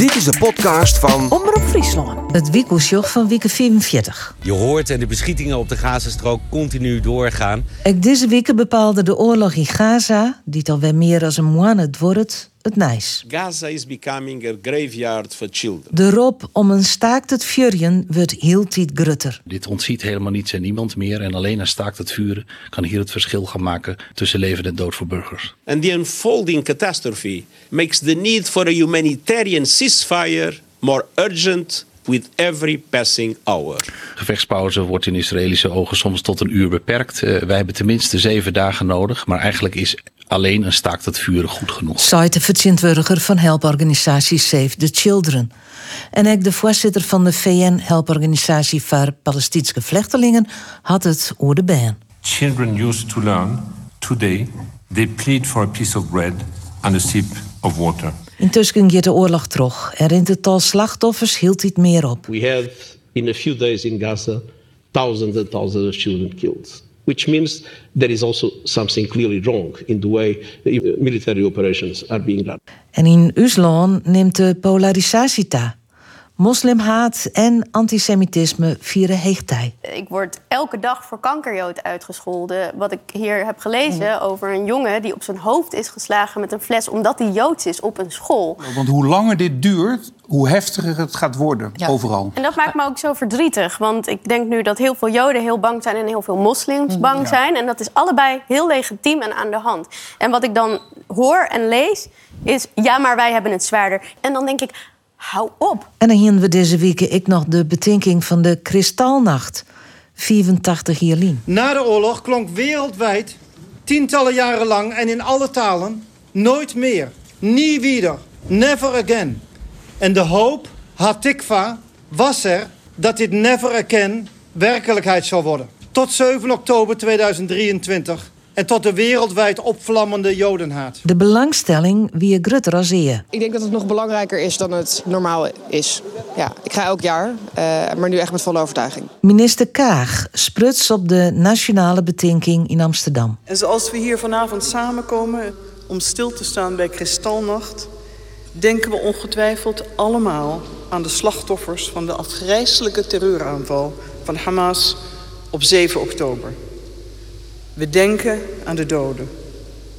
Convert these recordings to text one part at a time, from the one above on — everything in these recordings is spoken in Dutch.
Dit is de podcast van Omroep Friesland. Het Wiekelsjoch van Wieke 44. Je hoort en de beschietingen op de Gazastrook continu doorgaan. Ik deze week bepaalde de oorlog in Gaza, die het alweer meer als een moanne wordt, het nijs. Gaza is becoming a graveyard for children. De roep om een staakt het vuurjen wordt heel tijd grutter. Dit ontziet helemaal niets en niemand meer. En alleen een staakt het vuren kan hier het verschil gaan maken tussen leven en dood voor burgers. And the unfolding catastrophe makes the need for a humanitarian ceasefire more urgent with every passing hour. Gevechtspauze wordt in Israëlische ogen soms tot een uur beperkt. Uh, wij hebben tenminste zeven dagen nodig. Maar eigenlijk is alleen een staakt het vuren goed genoeg. Zei de vertegenwoordiger van helporganisatie Save the Children. En ook de voorzitter van de VN-helporganisatie voor Palestijnse vluchtelingen had het over de baan. Children used to learn. Today they plead for a piece of bread and a sip of water. Intussen gaat de oorlog terug. Er in het tal slachtoffers hield het meer op. We have in a few days in Gaza thousands and thousands of children killed. Which means there is also something clearly wrong in the way the military operations are being run. En in Uslan neemt de polarisatie ta. Moslimhaat en antisemitisme vieren heegtij. Ik word elke dag voor kankerjood uitgescholden. Wat ik hier heb gelezen over een jongen die op zijn hoofd is geslagen met een fles omdat hij joods is op een school. Want hoe langer dit duurt, hoe heftiger het gaat worden overal. En dat maakt me ook zo verdrietig. Want ik denk nu dat heel veel Joden heel bang zijn en heel veel moslims bang zijn. En dat is allebei heel legitiem en aan de hand. En wat ik dan hoor en lees is: ja, maar wij hebben het zwaarder. En dan denk ik. Hou op. En dan hien we deze week ik nog de betinking van de Kristalnacht. 84 jaar Na de oorlog klonk wereldwijd, tientallen jaren lang en in alle talen... nooit meer, nie wieder, never again. En de hoop, hatikva, was er dat dit never again werkelijkheid zou worden. Tot 7 oktober 2023 en tot de wereldwijd opvlammende jodenhaat. De belangstelling wie grutter als eer. Ik denk dat het nog belangrijker is dan het normaal is. Ja, ik ga elk jaar, uh, maar nu echt met volle overtuiging. Minister Kaag spruts op de nationale betinking in Amsterdam. En zoals we hier vanavond samenkomen om stil te staan bij Kristalnacht... denken we ongetwijfeld allemaal aan de slachtoffers... van de afgrijselijke terreuraanval van Hamas op 7 oktober. We denken aan de doden,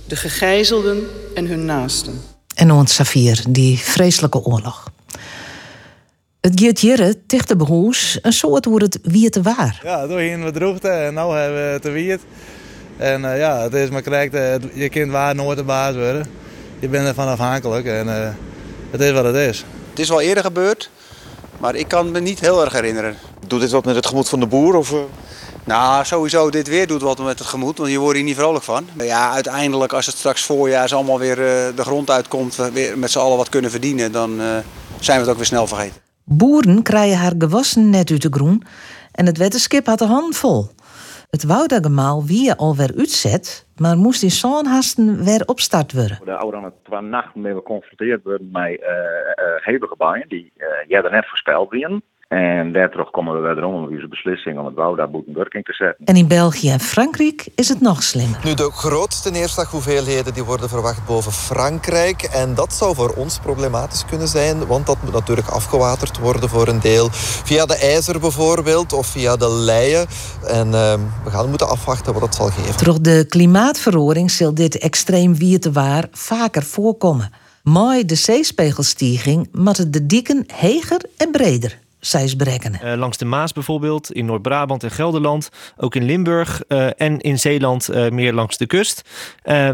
de gegijzelden en hun naasten. En ons Safir, die vreselijke oorlog. Het gaat hier tegen de behoes een soort hoe het wie te waar. Ja, doorheen wat droogte en nu hebben we het te wierd. En uh, ja, het is maar correct, uh, je kind waar nooit de baas worden. Je bent ervan afhankelijk en uh, het is wat het is. Het is wel eerder gebeurd, maar ik kan me niet heel erg herinneren. Doet dit wat met het gemoed van de boer? Of, nou, sowieso, dit weer doet wat met het gemoed, want je wordt hier niet vrolijk van. Ja, uiteindelijk, als het straks voorjaars allemaal weer uh, de grond uitkomt, we weer met z'n allen wat kunnen verdienen, dan uh, zijn we het ook weer snel vergeten. Boeren krijgen haar gewassen net uit de groen en het wetenschap had de hand vol. Het woudagemaal wie alweer uitzet, maar moest in zo'n hasten weer opstart worden. De ouderen het qua nacht mee geconfronteerd worden met uh, uh, hevige buien die uh, jij net voorspeld werden. En daardoor komen we wederom om onze beslissing om het bouw daar in werking te zetten. En in België en Frankrijk is het nog slimmer. Nu, de grootste neerslaghoeveelheden die worden verwacht boven Frankrijk. En dat zou voor ons problematisch kunnen zijn, want dat moet natuurlijk afgewaterd worden voor een deel. Via de IJzer bijvoorbeeld, of via de Leien. En uh, we gaan moeten afwachten wat het zal geven. Door de klimaatverhoring zal dit extreem waar vaker voorkomen. Mooi de zeespiegelstijging matten de dieken heger en breder berekenen. Uh, langs de Maas bijvoorbeeld, in Noord-Brabant en Gelderland, ook in Limburg uh, en in Zeeland uh, meer langs de kust.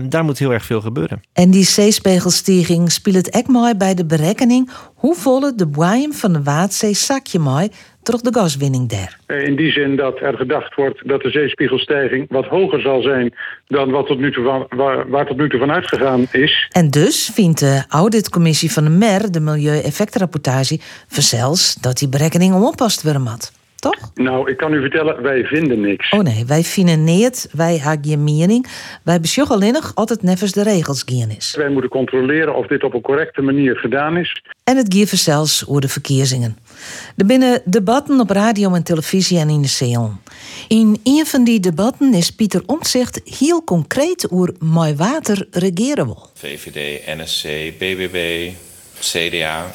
daar moet heel erg veel gebeuren. En die zeespiegelstijging speelt het ook mooi bij de berekening hoe volle de boeien van de Waadzee zakje mooi door de gaswinning daar. In die zin dat er gedacht wordt dat de zeespiegelstijging wat hoger zal zijn dan wat tot nu toe van, waar, waar tot nu toe van uitgegaan is. En dus vindt de auditcommissie van de MER, de Milieueffectrapportage, verzels dat die berekening ompast worden mat. Toch? Nou, ik kan u vertellen, wij vinden niks. Oh nee, wij vinden niet, wij hebben je mening. Wij besjoegen alleen nog altijd nevens de regels gaan is. Wij moeten controleren of dit op een correcte manier gedaan is. En het geeft zelfs over de verkiezingen. Er binnen debatten op radio en televisie en in de Zeon. In een van die debatten is Pieter Omtzigt heel concreet hoe mooi water regeren wil. VVD, NSC, BBB, CDA,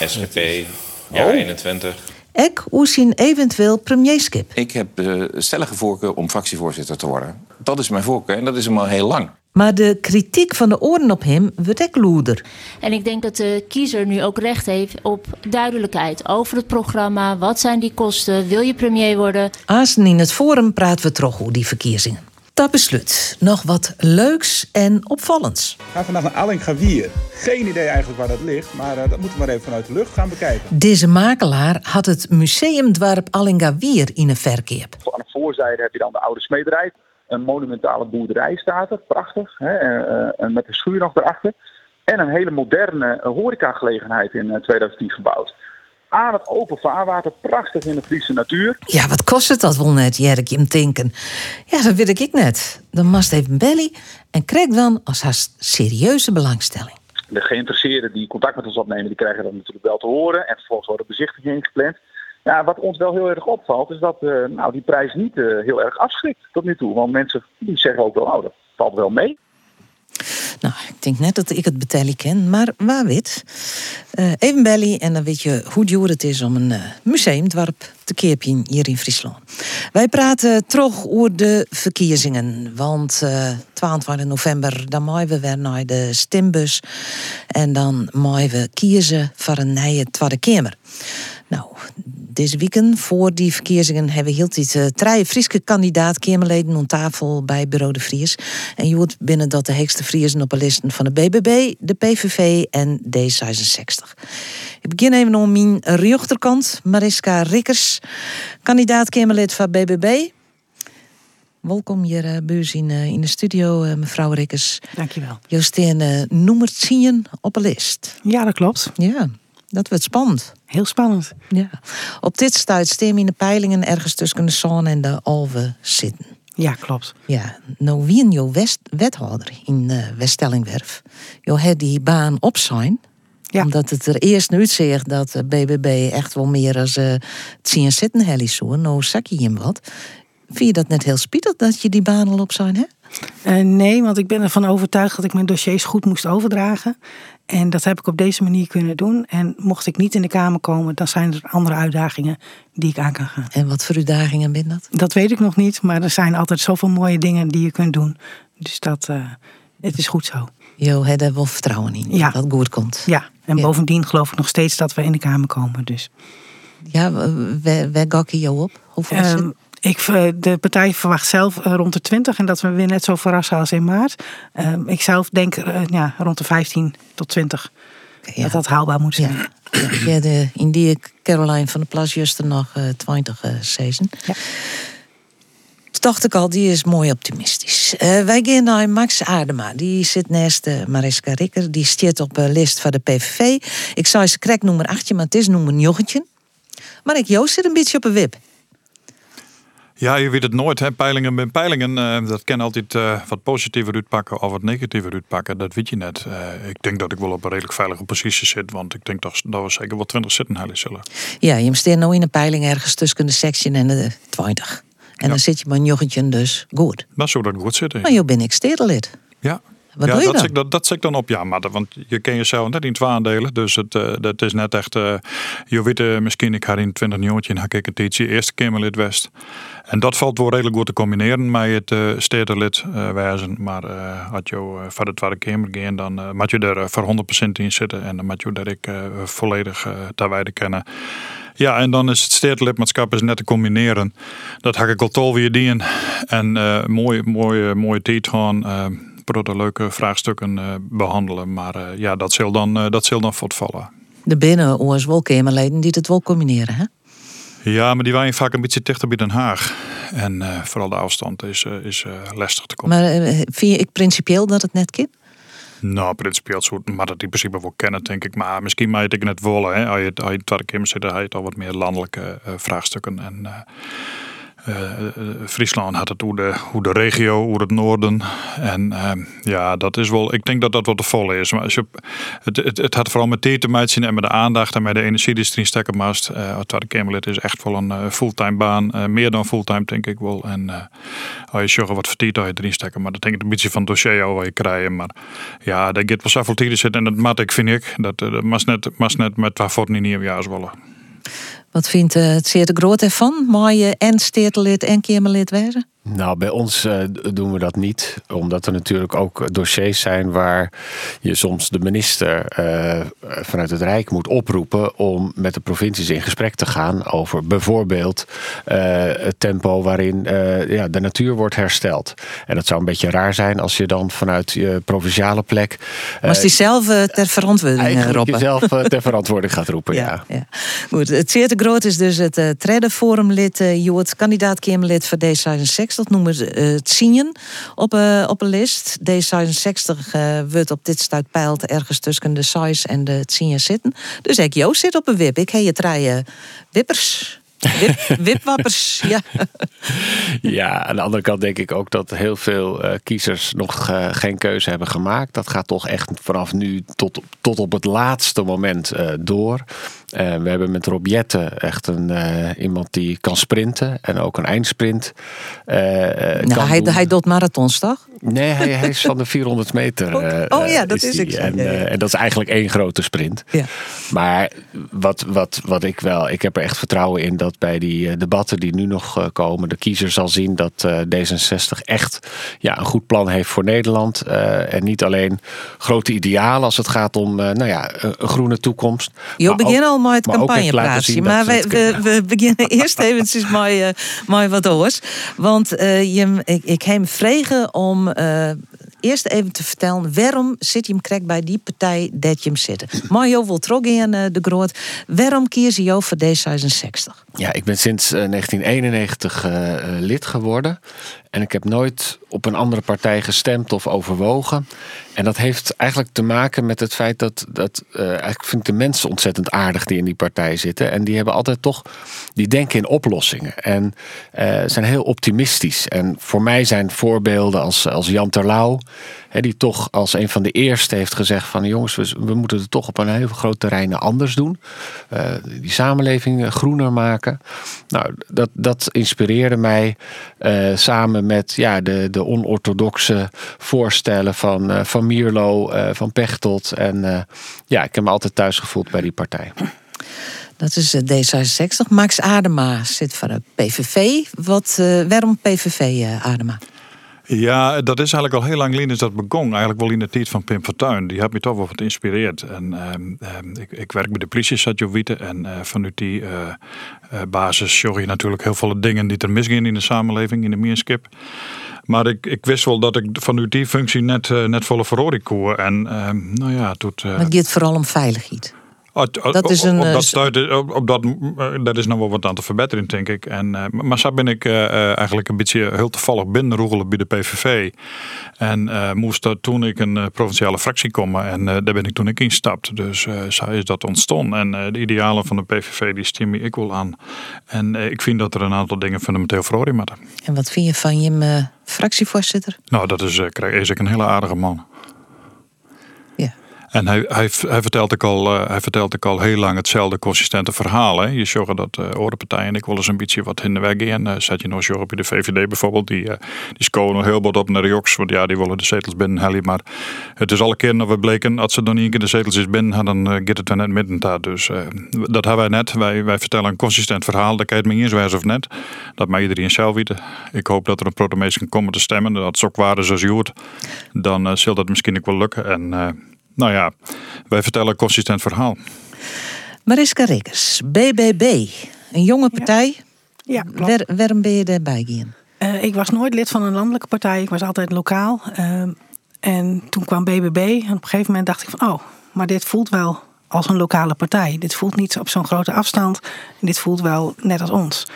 SGP, jaar 21. Ek hoe zien eventueel premierskip. Ik heb de stellige voorkeur om fractievoorzitter te worden. Dat is mijn voorkeur en dat is hem al heel lang. Maar de kritiek van de oren op hem wordt ek loerder. En ik denk dat de kiezer nu ook recht heeft op duidelijkheid over het programma. Wat zijn die kosten? Wil je premier worden? Aanstaan in het forum praten we terug over die verkiezingen. Dat besluit. Nog wat leuks en opvallends. We gaan vandaag naar Alingawier. Geen idee eigenlijk waar dat ligt, maar uh, dat moeten we maar even vanuit de lucht gaan bekijken. Deze makelaar had het museumdwarp Alingawier in een verkeer. Aan de voorzijde heb je dan de oude smederij. Een monumentale boerderij staat er, prachtig. Hè, uh, met een schuur nog erachter. En een hele moderne horecagelegenheid in 2010 gebouwd aan het open vaarwater, prachtig in de Friese natuur. Ja, wat kost het dat wel net, Jerk, je denken? Ja, dat weet ik net. Dan mast even belly en krijg dan als haar serieuze belangstelling. De geïnteresseerden die contact met ons opnemen, die krijgen dat natuurlijk wel te horen. En vervolgens worden bezichtigingen ingepland. Ja, wat ons wel heel erg opvalt, is dat uh, nou, die prijs niet uh, heel erg afschrikt tot nu toe. Want mensen die zeggen ook wel, oh, dat valt wel mee. Denk net dat ik het betellen ken, maar waar weet. Uh, even belly en dan weet je hoe duur het is om een uh, museumdwarp te keerpien hier in Friesland. Wij praten terug over de verkiezingen, want uh, 22 november dan mogen we weer naar de stembus en dan mogen we kiezen voor een nieuwe Tweede Kamer. Nou, deze weekend voor die verkiezingen hebben we heel dit uh, drie Friese kandidaat Kamerleden aan tafel bij Bureau de Vries. En je hoort binnen dat de heekste Friesen op de listen van de BBB, de PVV en D66. Ik begin even om mijn rechterkant, Mariska Rikkers, kandidaat Kamerlid van BBB. Welkom hier uh, buurs in, uh, in de studio, uh, mevrouw Rikkers. Dankjewel. Josteen uh, nummer 10 op een list. Ja, dat klopt. Ja, dat wordt spannend. Heel spannend. Ja. Op dit stuit stem in de peilingen ergens tussen de zon en de Alve zitten. Ja, klopt. Ja, nou wie jouw west wethouder in uh, Weststellingwerf. Je had die baan op zijn. Ja. Omdat het er eerst nu zegt dat de BBB echt wel meer als uh, het zien zitten heli zo. Nou zak je hem wat. Vind je dat net heel spietig dat je die baan al op zijn, hè? Uh, nee, want ik ben ervan overtuigd dat ik mijn dossiers goed moest overdragen. En dat heb ik op deze manier kunnen doen. En mocht ik niet in de Kamer komen, dan zijn er andere uitdagingen die ik aan kan gaan. En wat voor uitdagingen ben dat? Dat weet ik nog niet, maar er zijn altijd zoveel mooie dingen die je kunt doen. Dus dat, uh, het is goed zo. Jo, heb er wel vertrouwen in ja. dat het goed komt. Ja, en ja. bovendien geloof ik nog steeds dat we in de Kamer komen. Dus. Ja, waar, gok je jou op? Hoeveel? Um, ik, de partij verwacht zelf rond de 20 en dat we weer net zo verrassen als in maart. Uh, ik zelf denk uh, ja, rond de 15 tot 20 ja. dat dat haalbaar moet zijn. Ja, ja de, in die Caroline van der Plas juist nog uh, 20 uh, season. Ja. dacht ik al, die is mooi optimistisch. Uh, wij gaan naar Max Aardema. Die zit naast Mariska Rikker. Die staat op de list van de PVV. Ik zou ze krek nummer 8, maar het is nummer 9. Maar ik Joost zit een beetje op een wip. Ja, je weet het nooit. Hè? Peilingen bij peilingen. Uh, dat kan altijd uh, wat positiever uitpakken of wat negatiever uitpakken. Dat weet je net. Uh, ik denk dat ik wel op een redelijk veilige positie zit. Want ik denk dat, dat we zeker wel 20 zitten halen zullen. Ja, je staat nu in een peiling ergens tussen de section en de 20. En ja. dan zit je maar een jochentje dus goed. Dat zou dat goed zitten. Maar je ben ik stedelid. Ja. Wat ja, doe je dat, dan? zit, dat, dat zit dan op, ja, maar dat, want je ken jezelf net in twee aandelen. Dus het, uh, dat is net echt, uh, je weet uh, misschien, ik had in 20 jaar had ik een tijdje eerste Kamerlid West. En dat valt wel redelijk goed te combineren met het uh, stedenlid wijzen. Maar had je van de Tweede Kamer gaan, dan moet je er voor 100% in zitten. En dan moet je daar ik volledig uh, ter wijde kennen. Ja, en dan is het stedenlidmaatschap is net te combineren. Dat had ik al tol weer dien. En uh, mooi, mooi, mooie tijd gaan. De leuke vraagstukken uh, behandelen. Maar uh, ja, dat zal dan, uh, dat zal dan voortvallen. De binnen oors wel Kamerleden die het wel combineren, hè? Ja, maar die waren vaak een beetje dichter bij Den Haag. En vooral de afstand is, is lastig te komen. Maar vind je ik principieel dat het net kan? Nou, principieel zo, maar dat in principe wel kennen, denk ik. Maar misschien mag ik net willen. Hè. Als je, als je tweede keer zit, dan heb je al wat meer landelijke vraagstukken. En Friesland had het hoe de, hoe de regio, hoe het noorden. En ehm, ja, dat is wel, ik denk dat dat wat te vol is. Maar als je, het, het, het had vooral met thee te maken en met de aandacht en met de energie die erin stekken moest. Uh, Tweede Kamerlid is echt wel een fulltime baan. meer dan fulltime, denk ik wel. En als je zorgen wat vertiet je erin stekken. Maar dat denk ik een beetje van dossier over je krijgen. Maar ja, dat gaat wel zoveel tijd zitten. En dat maat ik, vind ik. Dat, dat net, mag net met waarvoor niet nieuw jaar willen. Wat vindt het zeer de groot ervan? Mooie en steertelid en Kamerlid wezen? Nou, bij ons uh, doen we dat niet. Omdat er natuurlijk ook dossiers zijn waar je soms de minister uh, vanuit het Rijk moet oproepen om met de provincies in gesprek te gaan over bijvoorbeeld het tempo waarin ja, de natuur wordt hersteld. En dat zou een beetje raar zijn als je dan vanuit je provinciale plek. Maar die zelf ter verantwoording roepen. jezelf ter verantwoording gaat roepen, ja. ja. Goed, het zeer te groot is dus het uh, Tredde Forumlid, uh, Jood, kandidaat Kamerlid voor D66 dat noemen ze het zien op, op een list. D66 uh, wordt op dit stuit peilt ergens tussen de size en de zien zitten. Dus ik Joost zit op een wip. Ik heb je drie wippers. Wip, wipwappers, ja. Ja, aan de andere kant denk ik ook dat heel veel uh, kiezers nog uh, geen keuze hebben gemaakt. Dat gaat toch echt vanaf nu tot, tot op het laatste moment uh, door. we hebben met Rob Jette echt een, iemand die kan sprinten en ook een eindsprint. nou, hij, hij doet marathons, toch? Nee, hij, hij, is van de 400 meter. oh, oh ja, dat is, is ik. En, ja, ja. en, dat is eigenlijk één grote sprint. Ja. Maar wat, wat, wat ik wel, ik heb er echt vertrouwen in dat bij die debatten die nu nog komen, de kiezer zal zien dat D66 echt ja, een goed plan heeft voor Nederland. en niet alleen grote idealen als het gaat om nou ja, een groene toekomst. Je begint al met het campagnepraatje, maar we, we, we, beginnen eerst eventjes mooi, mooi wat oors. Want je, ik, ik heb vregen om uh, eerst even te vertellen waarom zit je hem krijgt bij die partij dat je hem zit. Mario wil in uh, de groot. Waarom kies je jou voor D66? Ja, ik ben sinds uh, 1991 lid geworden. En ik heb nooit op een andere partij gestemd of overwogen. En dat heeft eigenlijk te maken met het feit dat, dat uh, eigenlijk vind de mensen ontzettend aardig die in die partij zitten. En die hebben altijd toch, die denken in oplossingen. En zijn heel optimistisch. En voor mij zijn voorbeelden als, als Jan Terlouw, hè, die toch als een van de eerste heeft gezegd van jongens, we, moeten het toch op een heel groot terrein anders doen. Uh, die samenleving groener maken. Nou, dat, dat inspireerde mij samen met ja, de, de onorthodoxe voorstellen van, van Mierlo, van Pechtold. En ja, ik heb me altijd thuis gevoeld bij die partij. Dat is D66. Max Adema zit van de PVV. Wat, waarom PVV, Adema? Ja, dat is eigenlijk al heel lang geleden dat begon. Eigenlijk wel in de tijd van Pim Fortuyn. Die heeft me toch wel wat geïnspireerd. En uh, ik, ik, werk bij de politie, zat je weten. En uh, vanuit die uh, basis zorg je natuurlijk heel veel dingen die er misgaan in de samenleving, in de meerskip. Maar ik, ik wist wel dat ik vanuit die functie net, net volle verhoring koer. En ehm, nou ja. Maar het vooral om veiligheid. Dat is een, op, dat stuit, op, dat, dat is nog wel wat aan te verbeteren, denk ik. En, uh, maar zo ben ik uh, eigenlijk een beetje heel toevallig binnenroegelen bij de PVV. En uh, moest dat toen ik een provinciale fractie komen. En daar ben ik toen ik instapt. Dus zo is dat ontstaan. En de idealen van de PVV die stem ik wel aan. En ik vind dat er een aantal dingen fundamenteel verhoren moeten. En wat vind je van je fractievoorzitter? Nou, dat is, is ik een hele aardige man. En hij, vertelt ook al, uh, hij vertelt al heel lang hetzelfde consistente verhaal. Hè? Je zorgt dat uh, andere partijen ik wel eens een beetje wat in de weg gaan. Uh, zet je nog zorgen op de VVD bijvoorbeeld. Die, uh, die scoren nog heel wat op naar de joks. Want ja, die willen de zetels binnen. Maar het is alle keer dat we bleken, als ze dan niet een keer de zetels is binnen, dan gaat het er net midden daar. Dus dat hebben wij net. Wij, wij vertellen een consistent verhaal. Dat kan je het me wijzen of net. Dat mag iedereen zelf weten. Ik hoop dat er een protomees kan komen te stemmen. Dat het ook is zoals je hoort. Dan zal dat misschien ook wel lukken. En nou ja, wij vertellen een consistent verhaal. Mariska Rikkers, BBB, een jonge partij. Ja, Waar, waarom ben je daarbij gegaan? Uh, ik was nooit lid van een landelijke partij, ik was altijd lokaal. Uh, en toen kwam BBB en op een gegeven moment dacht ik van... oh, maar dit voelt wel als een lokale partij. Dit voelt niet op zo'n grote afstand. En dit voelt wel net als ons.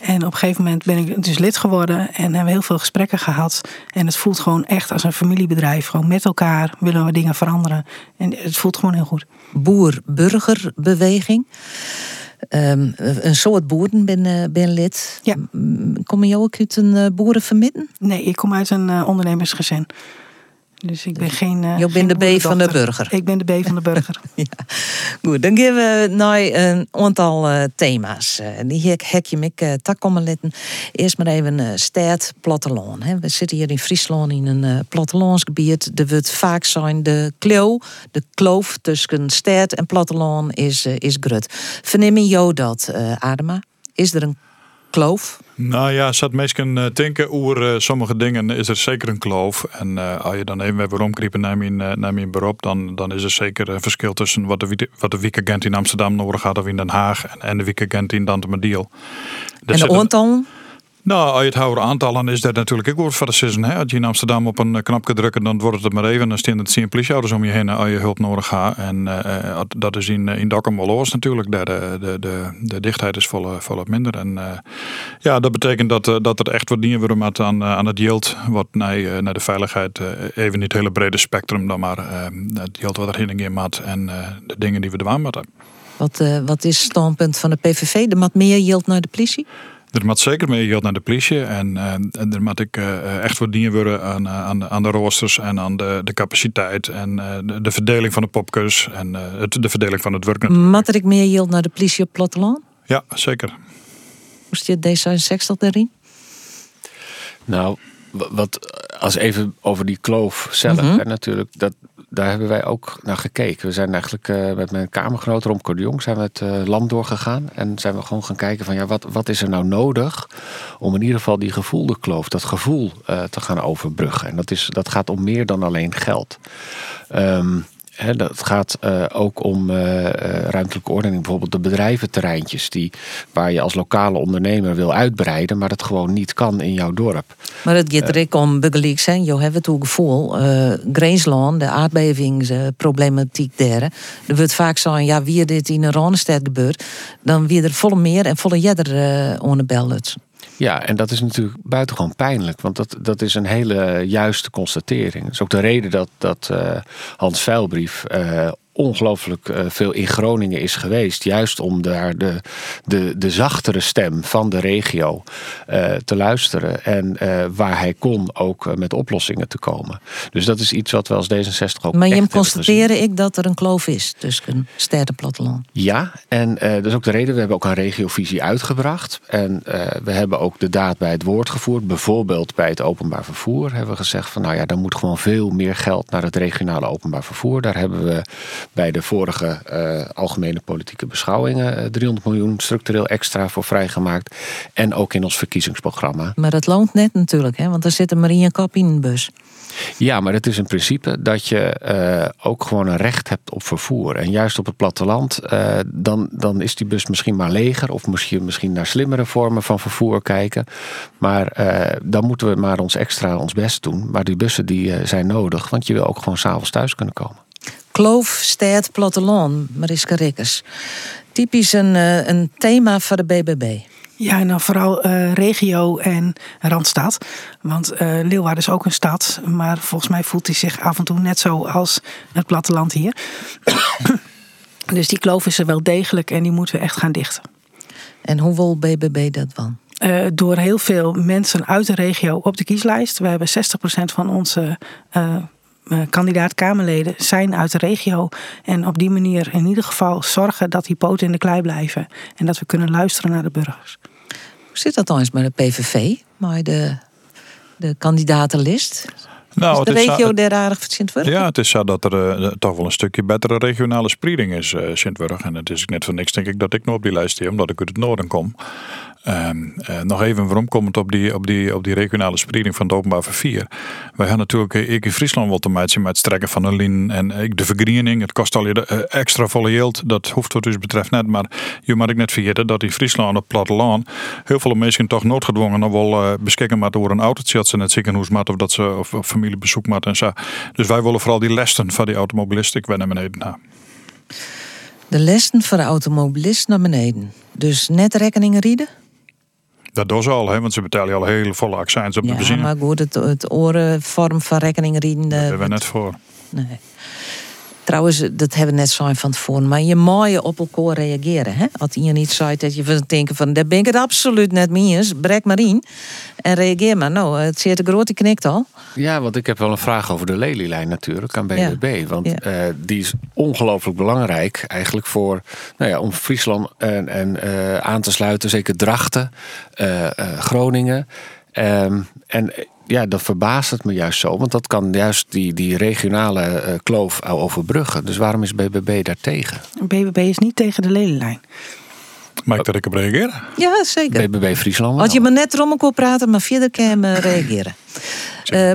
En op een gegeven moment ben ik dus lid geworden en hebben we heel veel gesprekken gehad. En het voelt gewoon echt als een familiebedrijf. Gewoon met elkaar willen we dingen veranderen. En het voelt gewoon heel goed. Boer-burgerbeweging. Ehm, een soort boeren ben, eh, ben lid. Ja. Kom je ook uit een uh, boerenvermidden? Nee, ik kom uit een eh, ondernemersgezin. Dus ik ben geen. eh, Je geen bent de B van de burger. Ik ben de B van de burger. Goed, dan gaan we naar een aantal eh, thema's. Eh, die hek, je me uh, tak komen letten. Eerst maar even uh, stad, platteland. Hè. We zitten hier in Friesland in een uh, plattelandsgebied. Er wordt vaak zijn de kleo, de kloof tussen stad en platteland is, uh, is grut. Verneem jou dat, uh, Adema? Is er een kloof? Nou ja, zat uh, denken over uh, sommige dingen is er zeker een kloof. En uh, als je dan even weer omkriepen naar mijn, naar mijn beroep, dan, dan is er zeker een verschil tussen wat de, wat de weekagent in Amsterdam nodig gaat of in Den Haag en, en de weekagent in Dantemadiel. En de aantal? Nou, als je het houdt aantallen is dat natuurlijk ook de season. Hè? Als je in Amsterdam op een knopje drukt, dan wordt het maar even. Dan staan het 10 politieauto's om je heen als je hulp nodig hebt. En uh, dat is in, in Dokkum wel los natuurlijk. De, de, de, de dichtheid is volop, minder. En ja, dat betekent dat, dat er echt wat dingen worden aan, aan het yield. Wat naar, naar de veiligheid, even niet het hele brede spectrum, dan maar het yield wat er heen en maat. En de dingen die we er aan moeten. Wat, wat is het standpunt van de PVV? Er moet meer yield naar de politie? Er moet zeker meer geld naar de politie. En, uh, en er moet ik uh, echt wat dingen worden aan, aan, aan de roosters en aan de, de capaciteit. En uh, de, de, verdeling van de popkes en het, de verdeling van het werk. Moet er ik meer geld naar de politie op platteland? Ja, zeker. Hoe zit D66 daarin? Nou, wat als even over die kloof zelf, mm -hmm. hè, natuurlijk, dat, daar hebben wij ook naar gekeken. We zijn eigenlijk uh, met mijn kamergenoot Romco de zijn we het uh, land doorgegaan en zijn we gewoon gaan kijken van ja, wat, wat is er nou nodig om in ieder geval die gevoelde kloof, dat gevoel uh, te gaan overbruggen. En dat, is, dat gaat om meer dan alleen geld. Um, He, dat gaat uh, ook om uh, ruimtelijke ordening. Bijvoorbeeld de bedrijventerreintjes die, waar je als lokale ondernemer wil uitbreiden, maar dat gewoon niet kan in jouw dorp. Maar het gaat uh, om begelijks. Je hebt het ook gevoel. Uh, Greensland, de aardbevingsproblematiek daar. Er wordt vaak zo, ja, wie dit in een Ronestad gebeurt, dan wie er volle meer en volle jedder uh. Ja, en dat is natuurlijk buitengewoon pijnlijk. Want dat, dat is een hele juiste constatering. Dat is ook de reden dat, dat uh, Hans Veilbrief uh, ongelooflijk uh, veel in Groningen is geweest. Juist om daar de, de, de zachtere stem van de regio uh, te luisteren. En uh, waar hij kon ook met oplossingen te komen. Dus dat is iets wat we als D66 ook Maar je echt constateren ik dat er een kloof is tussen stad en platteland. Ja, en dat is ook de reden. We hebben ook een regiovisie uitgebracht. En we hebben ook de daad bij het woord gevoerd. Bijvoorbeeld bij het openbaar vervoer hebben we gezegd van nou ja, dan moet gewoon veel meer geld naar het regionale openbaar vervoer. Daar hebben we bij de vorige uh, algemene politieke beschouwingen uh, 300 miljoen structureel extra voor vrijgemaakt. En ook in ons verkiezingsprogramma. Maar dat loont net natuurlijk, hè? want er zit een Maria Kap in een bus. Ja, maar het is een principe dat je uh, ook gewoon een recht hebt op vervoer. En juist op het platteland, uh, dan, dan is die bus misschien maar leger. Of je misschien naar slimmere vormen van vervoer kijken. Maar uh, dan moeten we maar ons extra ons best doen. Maar die bussen die zijn nodig, want je wil ook gewoon s'avonds thuis kunnen komen. Kloof, stad, platteland, Mariska Rikkers. Typisch een, een thema van de BBB. Ja, en dan vooral uh, regio en Randstad. Want uh, Leeuwarden is ook een stad. Maar volgens mij voelt hij zich af en toe net zo als het platteland hier. dus die kloof is er wel degelijk en die moeten we echt gaan dichten. En hoe wil BBB dat dan? Uh, door heel veel mensen uit de regio op de kieslijst. We hebben 60% van onze kandidaat-Kamerleden zijn uit de regio. En op die manier in ieder geval zorgen dat die poten in de klei blijven. En dat we kunnen luisteren naar de burgers. Hoe zit dat dan eens met de PVV? Maar de, de kandidatenlist? Nou, is de het is regio der aardig voor Sint-Wurg? Ja, het is zo dat er eh, toch wel een stukje betere regionale spreiding is, eh Sint-Wurg. En het is net voor niks, denk ik, dat ik nog op die lijst sta, omdat ik uit het noorden kom. Ehm, eh, nog even vooromkomend op die, op, die, op die regionale spreiding van het openbaar vervoer. Wij gaan natuurlijk eh, ik in Friesland wel te maken met het strekken van een lijn en eh, de vergriening. Het kost al je extra volle yield. Dat hoeft wat dus betreft net. Maar je moet ik net vergeten dat in Friesland op platteland heel veel mensen toch noodgedwongen nog wel beschikken maar door een autootje dat ze net ziekenhuis moeten of dat ze of, familiebezoek moeten en zo. Dus wij willen vooral die lessen van die automobilisten naar beneden na. De lessen voor de automobilist naar beneden. Dus net rekeningen rieden? Dat doen ze al, hè, want ze betalen al heel volle accijns op de Ja, benzine. maar goed, het, het orenvorm van rekeningen rieden. Daar eh, hebben we net voor. Nee. Trouwens, dat hebben we net zo van tevoren. Maar je mag je op elkaar reageren. Hè? Als je niet zei dat je van denken van... daar ben ik het absoluut net mee eens. Brek maar in. En reageer maar. Nou, het zit de grote knikt al. Ja, want ik heb wel een vraag over de lelielijn natuurlijk aan BBB. Want eh, die is ongelooflijk belangrijk eigenlijk voor... Nou ja, om Friesland en, en, eh, aan te sluiten. Zeker Drachten, uh, Groningen... Um, en ja, dat verbaast het me juist zo. Want dat kan juist die, die regionale uh, kloof overbruggen. Dus waarom is BBB daar tegen? BBB is niet tegen de lelielijn. Mag ik dat ik op reageren? Ja, zeker. BBB Friesland Als je maar net erom kon praten, maar verder kan je me reageren. Uh,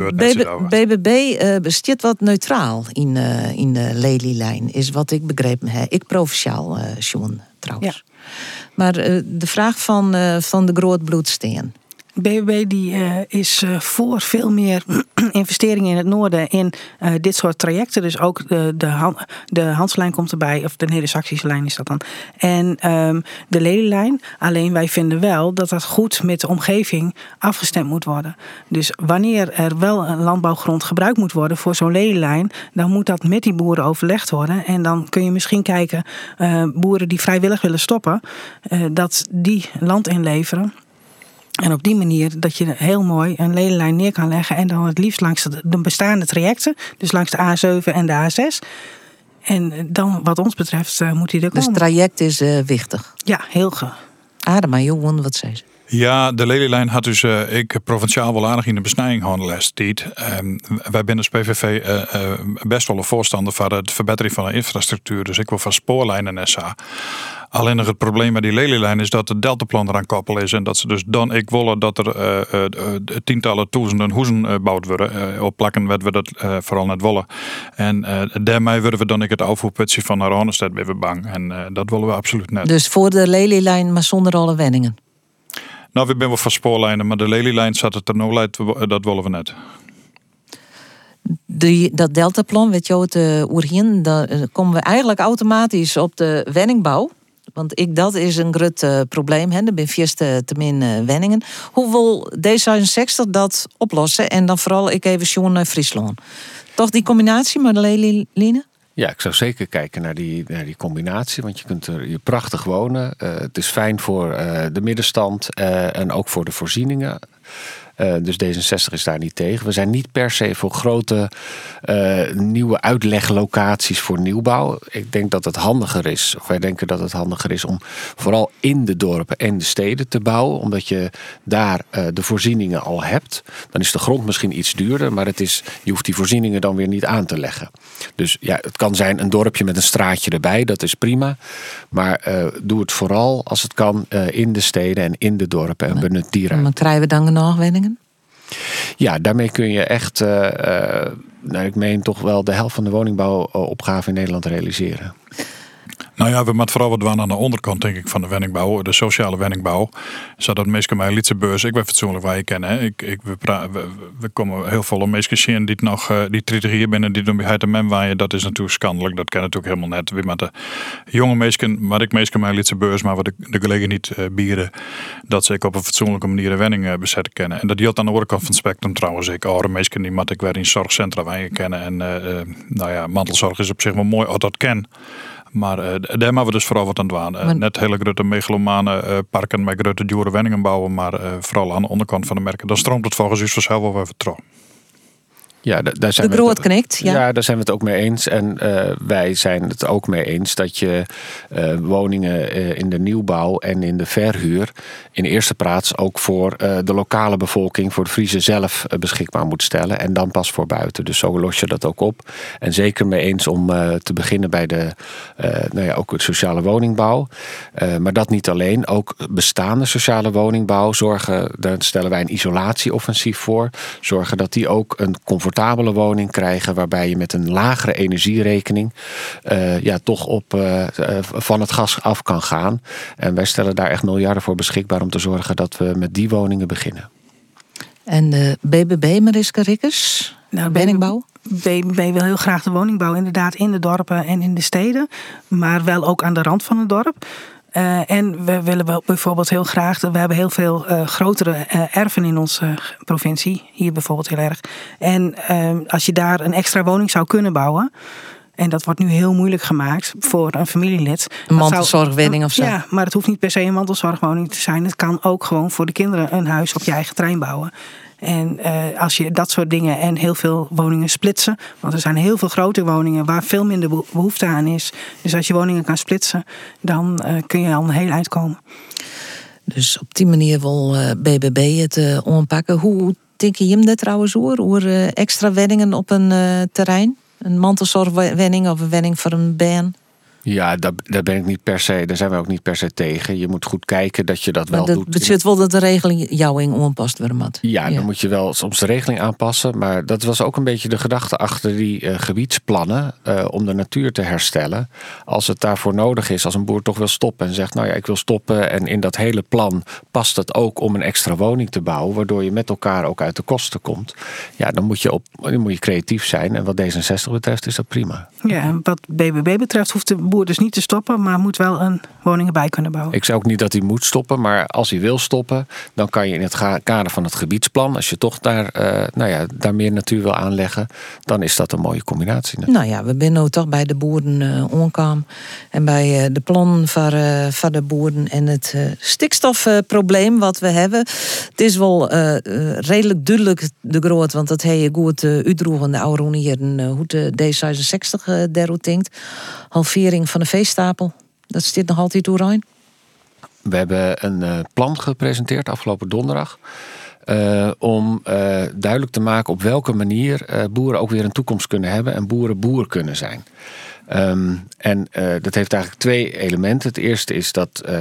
BBB uh, wat neutraal in, uh, in de lelielijn, is wat ik begrepen heb. Ik provinciaal, uh, Sean, trouwens. Ja. Maar de vraag van, van de Grootbloedsteen. BBB die, uh, is uh, voor veel meer investeringen in het noorden in uh, dit soort trajecten. Dus ook de, de, de komt erbij, of de Neder-Saxische lijn is dat dan. En um, de Lelylijn. Alleen wij vinden wel dat dat goed met de omgeving afgestemd moet worden. Dus wanneer er wel een landbouwgrond gebruikt moet worden voor zo'n Lelylijn, dan moet dat met die boeren overlegd worden. En dan kun je misschien kijken, boeren die vrijwillig willen stoppen, dat die land inleveren. En op die manier dat je heel mooi een ledenlijn neer kan leggen. En dan het liefst langs de bestaande trajecten. Dus langs de A7 en de A6. En dan wat ons betreft uh, moet hij er dus komen. Dus het traject is uh, wichtig? Ja, heel goed. Adema, jongen, wat zei ze? Ja, de lelielijn had dus uh, ik provinciaal wel aardig in de besnijing gehad tijd. Um, wij binnen als PVV uh, uh, best wel een voorstander van het verbetering van de infrastructuur. Dus ik wil van spoorlijnen en SA. Alleen nog het probleem met die lelielijn is dat het deltaplan eraan koppel is. En dat ze dus dan ik willen dat er tientallen duizenden huizen gebouwd worden. op plakken wat we dat vooral net willen. En daarmee willen we dan ik het afvoerputje van naar weer bang. En dat willen we absoluut net. Dus voor de lelielijn, maar zonder alle wenningen? Nou, we zijn wel van spoorlijnen, maar de lelielijn zat het er nog uit, dat willen we net. Die, dat deltaplan, weet je het uh, dan komen we eigenlijk automatisch op de wenningbouw. Want ik, dat is een groot uh, probleem. Hè? Er zijn vier te min uh, wenningen. Hoe wil D66 dat oplossen? En dan vooral, ik even Sjoen naar Friesland. Toch die combinatie lelielijn? Ja, ik zou zeker kijken naar die, naar die combinatie. Want je kunt er hier prachtig wonen. Het is fijn voor de middenstand en ook voor de voorzieningen. Uh, dus D66 is daar niet tegen. We zijn niet per se voor grote uh, nieuwe uitleglocaties voor nieuwbouw. Ik denk dat het handiger is, of wij denken dat het handiger is om vooral in de dorpen en de steden te bouwen. Omdat je daar uh, de voorzieningen al hebt. Dan is de grond misschien iets duurder, maar het is, je hoeft die voorzieningen dan weer niet aan te leggen. Dus ja, het kan zijn een dorpje met een straatje erbij, dat is prima. Maar doe het vooral als het kan in de steden en in de dorpen en benut die ruimte. Maar krijgen we dan genoeg wenningen? Ja, daarmee kun je echt, uh, uh, nou, ik meen toch wel de helft van de woningbouwopgave in Nederland realiseren. Nou ja, we moeten vooral wat doen aan de onderkant, denk ik, van de wenningbouw, de sociale wenningbouw. Zodat mensen mij beurs, ik ben fatsoenlijk waar je kennen. Ik, ik, we, komen heel veel mensen zien die nog uh, die 30 hier binnen, die doen bij de mem waaien. Dat is natuurlijk schandelijk. Dat ken natuurlijk helemaal net. We met de jonge mensen, maar ik mensen mij beurs, maar wat de, de collega niet uh, bieren, dat ze ik op een fatsoenlijke manier een wenning uh, bezetten kennen. En dat geldt aan de andere kant van het spectrum trouwens. Ik oude mensen die moet ik weer in zorgcentra je kennen. En nou ja, mantelzorg is op zich wel mooi als dat ken. Maar uh, daar hebben we dus vooral wat aan het. Uh, net hele grote megalomane uh, parken met grote dure wenningen bouwen, maar vooral aan de onderkant van de merken. Dan stroomt het volgens u vanzelf wel even terug. Ja, daar zijn de. Ja. ja, daar zijn we het ook mee eens. En uh, wij zijn het ook mee eens dat je uh, woningen uh, in de nieuwbouw en in de verhuur in eerste plaats ook voor de lokale bevolking, voor de Friese zelf beschikbaar moet stellen. En dan pas voor buiten. Dus zo los je dat ook op. En zeker mee eens om te beginnen bij de nou ja, ook het sociale woningbouw. maar dat niet alleen. Ook bestaande sociale woningbouw zorgen, daar stellen wij een isolatieoffensief voor. Zorgen dat die ook een comfortabele comfortabele woning krijgen, waarbij je met een lagere energierekening uh, ja, toch op, uh, van het gas af kan gaan. En wij stellen daar echt miljarden voor beschikbaar om te zorgen dat we met die woningen beginnen. En de BBB, Mariska Rikkers, nou, woningbouw? BBB wil heel graag de woningbouw inderdaad in de dorpen en in de steden, maar wel ook aan de rand van het dorp. Uh, en we willen wel bijvoorbeeld heel graag, we hebben heel veel uh, grotere uh, erven in onze provincie, hier bijvoorbeeld heel erg. En als je daar een extra woning zou kunnen bouwen, En dat wordt nu heel moeilijk gemaakt voor een familielid. Een mantelzorgwoning of zo. Ja, maar het hoeft niet per se een mantelzorgwoning te zijn. Het kan ook gewoon voor de kinderen een huis op je eigen trein bouwen. En uh, als je dat soort dingen en heel veel woningen splitsen. Want er zijn heel veel grote woningen waar veel minder behoefte aan is. Dus als je woningen kan splitsen, dan uh, kun je al een heel eind komen. Dus op die manier wil uh, BBB het onpakken. Hoe denk je hem dat trouwens hoor? Uh, extra wenningen op een terrein? Een mantelzorgwenning of een wenning voor een baan? Ja, daar, daar ben ik niet per se, daar zijn we ook niet per se tegen. Je moet goed kijken dat je dat wel dat doet. betekent wel dat de regeling jou in onpast worden mat. Ja, dan moet je wel soms de regeling aanpassen. Maar dat was ook een beetje de gedachte achter die uh, gebiedsplannen uh, om de natuur te herstellen. Als het daarvoor nodig is, als een boer toch wil stoppen en zegt, nou ja, ik wil stoppen. En in dat hele plan past het ook om een extra woning te bouwen, waardoor je met elkaar ook uit de kosten komt. Ja, dan moet je, op, dan moet je creatief zijn. En wat D66 betreft is dat prima. Ja, en wat BBB betreft hoeft de boer dus niet te stoppen, maar moet wel een woning erbij kunnen bouwen. Ik zeg ook niet dat hij moet stoppen, maar als hij wil stoppen, dan kan je in het kader van het gebiedsplan, als je toch daar, uh, nou ja, daar meer natuur wil aanleggen, dan is dat een mooie combinatie. Nou ja, we zijn nu toch bij de boeren uh, omkam en bij uh, de plan van, uh, van de boeren en het stikstofprobleem wat we hebben. Het is wel redelijk duidelijk de groot, want dat heb je goed uitdroegen de oude hier hoe de D66 daarover denkt. Halvering van de veestapel. Dat zit nog altijd doorheen. We hebben een uh, plan gepresenteerd afgelopen donderdag. Uh, om uh, duidelijk te maken op welke manier boeren ook weer een toekomst kunnen hebben en boeren boer kunnen zijn. Um, en uh, dat heeft eigenlijk twee elementen. Het eerste is dat uh,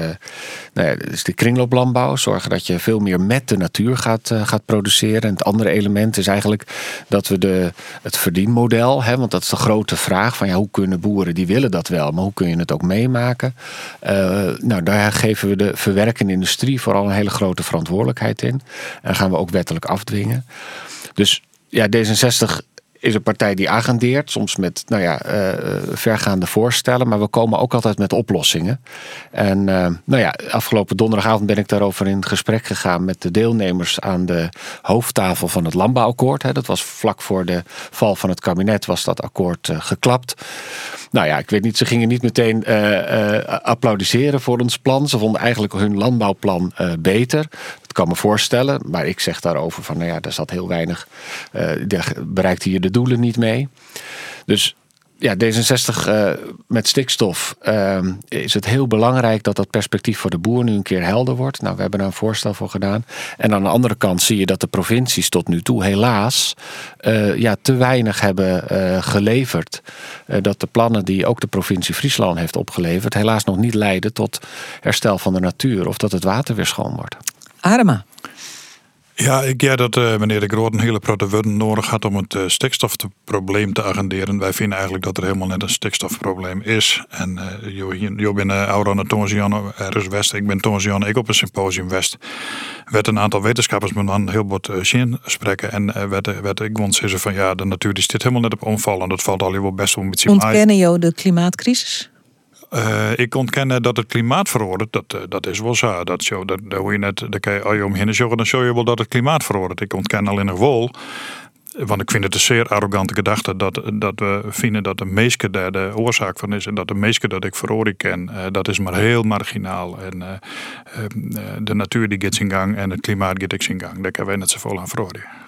nou ja, is de kringlooplandbouw. Zorgen dat je veel meer met de natuur gaat, uh, gaat produceren. En het andere element is eigenlijk dat we de, het verdienmodel, hè, want dat is de grote vraag van ja, hoe kunnen boeren, die willen dat wel, maar hoe kun je het ook meemaken? nou, daar geven we de verwerkende industrie vooral een hele grote verantwoordelijkheid in. En gaan we ook wettelijk afdwingen. Dus ja, D66 is een partij die agendeert, soms met nou ja, uh, vergaande voorstellen, maar we komen ook altijd met oplossingen. En uh, nou ja, afgelopen donderdagavond ben ik daarover in gesprek gegaan met de deelnemers aan de hoofdtafel van het landbouwakkoord. Hè. Dat was vlak voor de val van het kabinet was dat akkoord geklapt. Nou ja, ik weet niet, ze gingen niet meteen applaudisseren voor ons plan. Ze vonden eigenlijk hun landbouwplan beter kan me voorstellen, maar ik zeg daarover van, nou ja, daar zat heel weinig, daar bereikte je de doelen niet mee. Dus ja, D66 uh, met stikstof uh, is het heel belangrijk dat dat perspectief voor de boer nu een keer helder wordt. Nou, we hebben daar een voorstel voor gedaan. En aan de andere kant zie je dat de provincies tot nu toe helaas uh, ja, te weinig hebben geleverd. dat de plannen die ook de provincie Friesland heeft opgeleverd, helaas nog niet leiden tot herstel van de natuur of dat het water weer schoon wordt. Arma. Ja, ik ja dat uh, meneer de Groot een hele grote woorden nodig had om het uh, stikstofprobleem te agenderen. Wij vinden eigenlijk dat er helemaal net een stikstofprobleem is. En uh, je bent uh, aan Tonzian, ergens West. Ik ben Tonzian, ik op een symposium West. Werd een aantal wetenschappers met dan heel wat uh, spreken. En werd, werd ik zeggen van ja, de natuur die zit helemaal net op omval. En dat valt al wel best wel een beetje Ontkennen jou de klimaatcrisis? Uh, ik ontken dat het klimaat verandert. Dat, uh, dat is wel zo. Dat, show, dat, hoor je net, dan kan je, als je omheen zorgen, dan show je wel dat het klimaat verandert. Ik ontken alleen nog wel. Want ik vind het een zeer arrogante gedachte dat, dat we vinden dat de meeste daar de oorzaak van is. En dat de meeste dat ik veroorlijk ken, uh, dat is maar heel marginaal. En de natuur die gaat zijn gang en het klimaat gaat zijn gang. Daar kunnen wij net zoveel aan veroordelen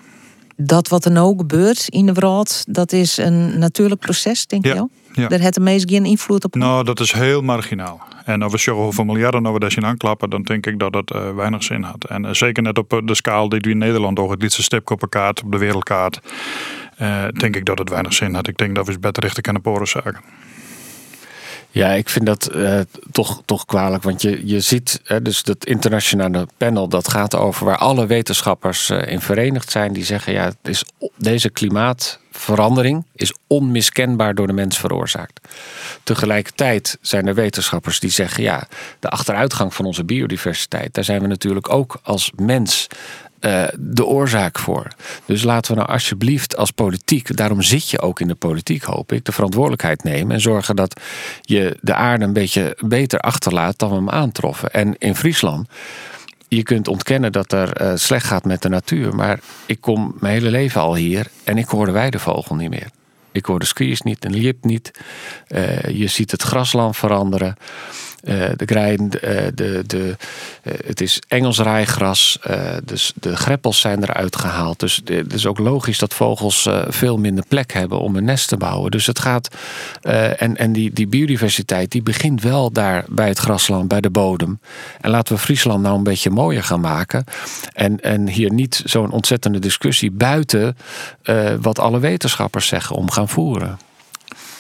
dat wat er nou gebeurt in de wereld, dat is een natuurlijk proces, denk je wel? Ja. Daar heeft de meest geen invloed op. Nou, dat is heel marginaal. En als we zeggen hoeveel miljarden we daar zien aanklappen, dan denk ik dat het uh, weinig zin had. En uh, zeker net op de schaal die we in Nederland ook het liefste stip op kaart, op de wereldkaart, uh, denk ik dat het weinig zin had. Ik denk dat we het beter richten kunnen op oorzaken. Ja, ik vind dat uh, toch, toch kwalijk. Want je, je ziet, uh, dus dat internationale panel, dat gaat over waar alle wetenschappers uh, in verenigd zijn. Die zeggen, ja, het is, deze klimaatverandering is onmiskenbaar door de mens veroorzaakt. Tegelijkertijd zijn er wetenschappers die zeggen, ja, de achteruitgang van onze biodiversiteit, daar zijn we natuurlijk ook als mens uh, de oorzaak voor. Dus laten we nou alsjeblieft als politiek, daarom zit je ook in de politiek, hoop ik, de verantwoordelijkheid nemen en zorgen dat je de aarde een beetje beter achterlaat dan we hem aantroffen. En in Friesland, je kunt ontkennen dat er uh, slecht gaat met de natuur, maar ik kom mijn hele leven al hier en ik hoor de weidevogel niet meer. Ik hoor de skiers niet en Liep niet. Eh, je ziet het grasland veranderen. Uh, de grein, de, de, de, het is Engels rijgras, dus de greppels zijn eruit gehaald. Dus het is ook logisch dat vogels veel minder plek hebben om een nest te bouwen. Dus het gaat, en, en die, die biodiversiteit die begint wel daar bij het grasland, bij de bodem. En laten we Friesland nou een beetje mooier gaan maken. En, en hier niet zo'n ontzettende discussie buiten wat alle wetenschappers zeggen om gaan voeren.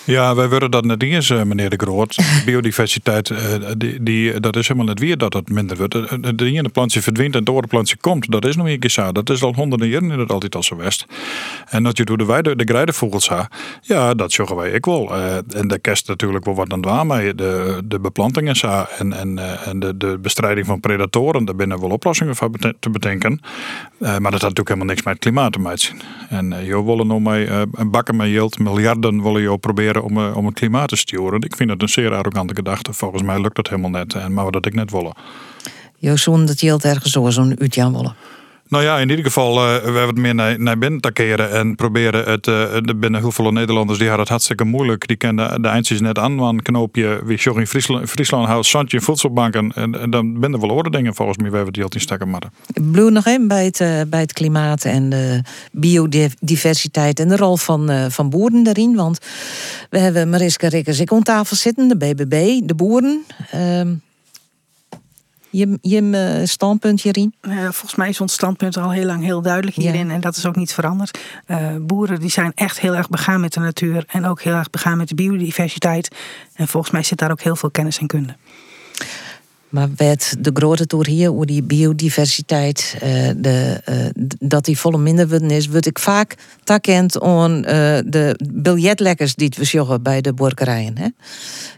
Ja, wij willen dat net eens, eh, meneer De Groot. Biodiversiteit, eh, die, die, dat is helemaal net weer dat het minder wordt. Het ene plantje verdwijnt en het andere plantje komt. Dat is nog een keer zo. Dat is al honderden jaren het altijd al zo west. En dat je door de weide, de greidevogels ha, ja, dat zeggen wij ik wel. En de kerst natuurlijk wel wat aan mee. De, de beplanting en zo. En, en, en de, de bestrijding van predatoren. Daar binnen wel oplossingen voor te bedenken. maar dat had natuurlijk helemaal niks met klimaat te maken. En je willen nog mee bakken met yield, miljarden willen je proberen om, eh, om het klimaat te sturen. Ik vind het een zeer arrogante gedachte. Volgens mij lukt dat helemaal net. En maar wat dat ik net willen. Joost, dat je ergens zo zo'n Utjan willen. Nou ja, in ieder geval, uh, we hebben het meer naar, binnen te keren en proberen het. Uh, er binnen heel veel Nederlanders die hadden het hartstikke moeilijk. Die kennen de eindjes net aan, want knoopje, wie zorg in Friesland, Friesland houdt, zandje voedselbanken. En, en dan ben er wel orde dingen volgens mij, we hebben die altijd in stekken maar. Bloe nog even bij het, uh, bij het klimaat en de biodiversiteit en de rol van, van boeren erin. Want we hebben Mariska Rikkers ik aan tafel zitten, de BBB, de boeren. Je, je eh, standpunt hierin? volgens mij is ons standpunt al heel lang heel duidelijk hierin. En dat is ook niet veranderd. Uh, boeren die zijn echt heel erg begaan met de natuur. En ook heel erg begaan met de biodiversiteit. En volgens mij zit daar ook heel veel kennis en kunde. Maar werd de grote toer hier over die biodiversiteit, uh, de, uh, dat die volle minder worden is, word ik vaak takend aan uh, de biljetlekkers die we zorgen bij de borkerijen. Hè?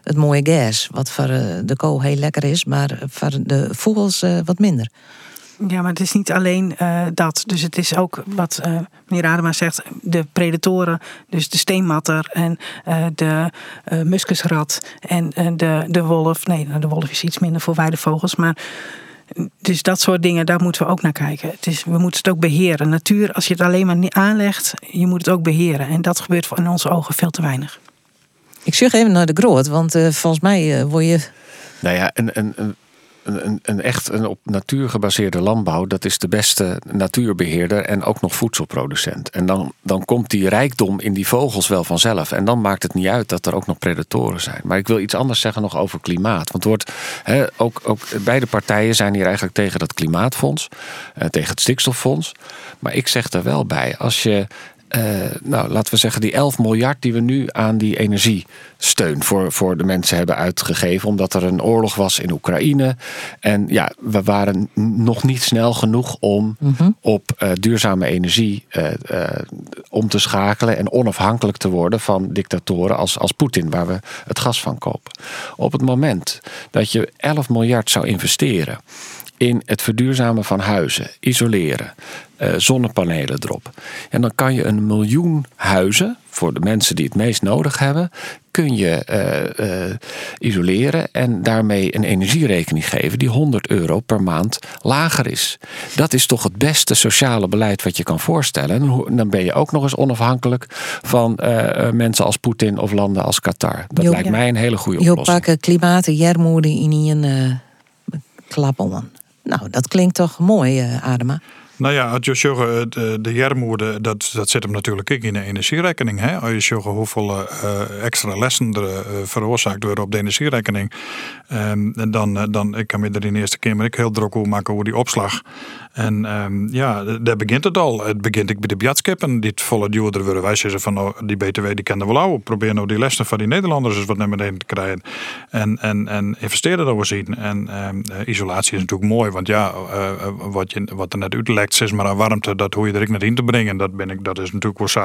Het mooie gas, wat voor de kool heel lekker is, maar voor de vogels wat minder. Ja, maar het is niet alleen uh, dat. Dus het is ook wat uh, meneer Adema zegt: de predatoren, dus de steenmatter en uh, de muskusrat en de, de wolf. Nee, nou, de wolf is iets minder voor weidevogels, maar. Dus dat soort dingen, daar moeten we ook naar kijken. Het is, we moeten het ook beheren. Natuur, als je het alleen maar niet aanlegt, je moet het ook beheren. En dat gebeurt in onze ogen veel te weinig. Ik zeg even naar de groot, want volgens mij word je. Nou ja, een, een, echt een op natuur gebaseerde landbouw, dat is de beste natuurbeheerder en ook nog voedselproducent. En dan, dan komt die rijkdom in die vogels wel vanzelf. En dan maakt het niet uit dat er ook nog predatoren zijn. Maar ik wil iets anders zeggen nog over klimaat. Want wordt, ook, ook beide partijen zijn hier eigenlijk tegen dat klimaatfonds, eh, tegen het stikstoffonds. Maar ik zeg er wel bij, als je uh, nou, laten we zeggen, die 11 miljard die we nu aan die energiesteun voor, voor de mensen hebben uitgegeven. Omdat er een oorlog was in Oekraïne. En ja, we waren nog niet snel genoeg om mhm. op uh, duurzame energie uh, om te schakelen. En onafhankelijk te worden van dictatoren als, als Poetin, waar we het gas van kopen. Op het moment dat je 11 miljard zou investeren in het verduurzamen van huizen, isoleren, uh, zonnepanelen erop. En dan kan je een miljoen huizen, voor de mensen die het meest nodig hebben, kun je uh, uh, isoleren en daarmee een energierekening geven die 100 euro per maand lager is. Dat is toch het beste sociale beleid wat je kan voorstellen. En dan ben je ook nog eens onafhankelijk van mensen als Poetin of landen als Qatar. Dat lijkt mij een hele goede oplossing. Je pakken klimaat en in een klappen. Nou, dat klinkt toch mooi, Adema? Nou ja, als je zegt, de, de jarmoede, dat, dat zit hem natuurlijk ook in de energierekening. Hè? Als je zegt hoeveel uh, extra lessen er uh, veroorzaakt worden op de energierekening. Um, dan, dan ik kan me er in de eerste keer maar ik heel druk over maken over die opslag. En um, ja, daar begint het al. Het begint ik bij de bjatskippen, die het volle duurder worden. Wij zeggen van, oh, die BTW die kennen we wel. Probeer nou die lessen van die Nederlanders eens wat naar beneden te krijgen. En, en, en investeren daar zien. En um, isolatie is natuurlijk mooi, want ja, uh, wat, je, wat er net uitlekt, is maar aan warmte, dat hoe je er ik net in te brengen. Dat, ben ik, dat is natuurlijk wel zo.